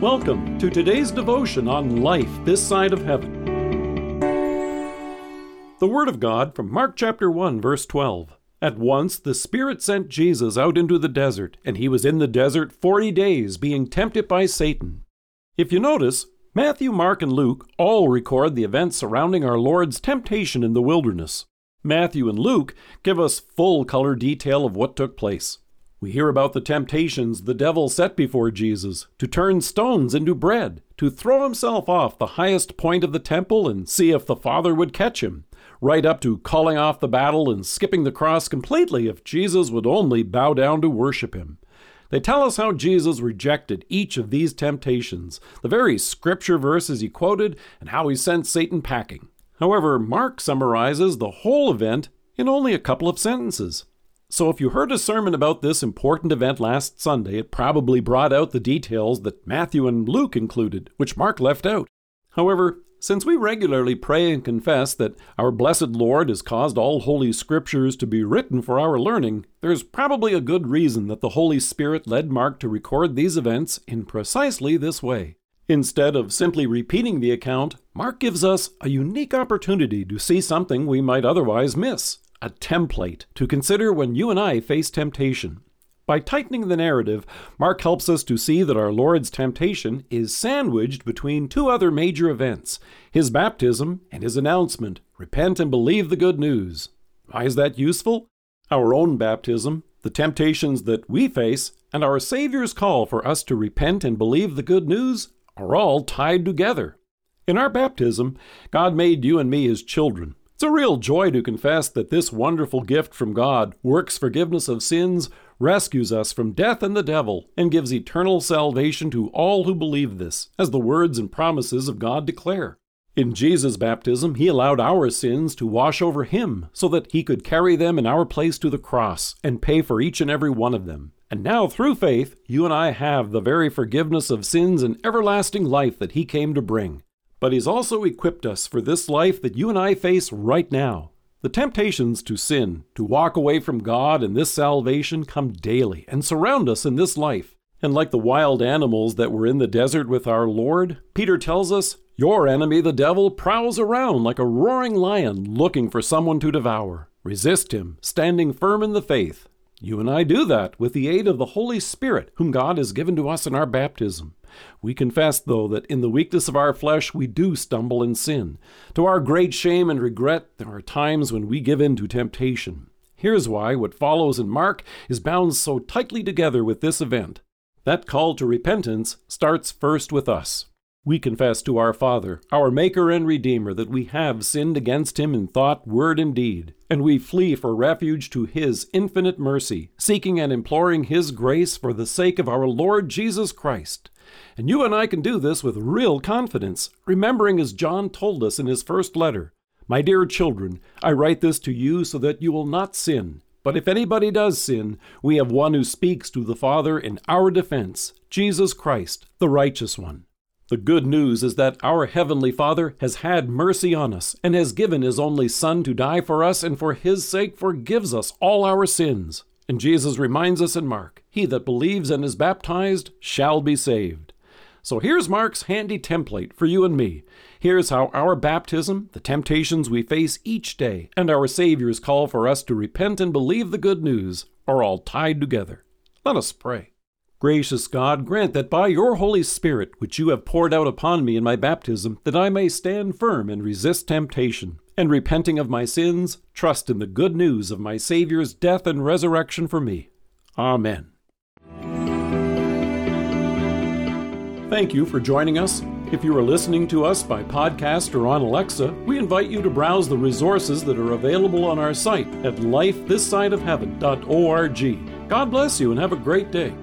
Welcome to today's devotion on life this side of heaven. The Word of God from Mark chapter 1, verse 12. At once the Spirit sent Jesus out into the desert, and he was in the desert forty days, being tempted by Satan. If you notice, Matthew, Mark, and Luke all record the events surrounding our Lord's temptation in the wilderness. Matthew and Luke give us full color detail of what took place. We hear about the temptations the devil set before Jesus to turn stones into bread, to throw himself off the highest point of the temple and see if the Father would catch him, right up to calling off the battle and skipping the cross completely if Jesus would only bow down to worship him. They tell us how Jesus rejected each of these temptations, the very scripture verses he quoted, and how he sent Satan packing. However, Mark summarizes the whole event in only a couple of sentences. So, if you heard a sermon about this important event last Sunday, it probably brought out the details that Matthew and Luke included, which Mark left out. However, since we regularly pray and confess that our blessed Lord has caused all holy scriptures to be written for our learning, there's probably a good reason that the Holy Spirit led Mark to record these events in precisely this way. Instead of simply repeating the account, Mark gives us a unique opportunity to see something we might otherwise miss a template to consider when you and I face temptation. By tightening the narrative, Mark helps us to see that our Lord's temptation is sandwiched between two other major events his baptism and his announcement repent and believe the good news. Why is that useful? Our own baptism, the temptations that we face, and our Savior's call for us to repent and believe the good news are all tied together. In our baptism, God made you and me his children. It's a real joy to confess that this wonderful gift from God works forgiveness of sins, rescues us from death and the devil, and gives eternal salvation to all who believe this, as the words and promises of God declare. In Jesus' baptism, He allowed our sins to wash over Him so that He could carry them in our place to the cross and pay for each and every one of them. And now, through faith, you and I have the very forgiveness of sins and everlasting life that He came to bring. But He's also equipped us for this life that you and I face right now. The temptations to sin, to walk away from God and this salvation come daily and surround us in this life. And like the wild animals that were in the desert with our Lord, Peter tells us, Your enemy, the devil, prowls around like a roaring lion looking for someone to devour. Resist him, standing firm in the faith. You and I do that with the aid of the Holy Spirit, whom God has given to us in our baptism. We confess, though, that in the weakness of our flesh we do stumble and sin. To our great shame and regret, there are times when we give in to temptation. Here's why what follows in Mark is bound so tightly together with this event. That call to repentance starts first with us. We confess to our Father, our Maker and Redeemer, that we have sinned against Him in thought, word, and deed, and we flee for refuge to His infinite mercy, seeking and imploring His grace for the sake of our Lord Jesus Christ. And you and I can do this with real confidence, remembering as John told us in his first letter My dear children, I write this to you so that you will not sin. But if anybody does sin, we have one who speaks to the Father in our defense, Jesus Christ, the righteous one. The good news is that our Heavenly Father has had mercy on us and has given His only Son to die for us and for His sake forgives us all our sins. And Jesus reminds us in Mark He that believes and is baptized shall be saved. So here's Mark's handy template for you and me. Here's how our baptism, the temptations we face each day, and our Savior's call for us to repent and believe the good news are all tied together. Let us pray. Gracious God, grant that by your Holy Spirit, which you have poured out upon me in my baptism, that I may stand firm and resist temptation, and repenting of my sins, trust in the good news of my Savior's death and resurrection for me. Amen. Thank you for joining us. If you are listening to us by podcast or on Alexa, we invite you to browse the resources that are available on our site at lifethissideofheaven.org. God bless you and have a great day.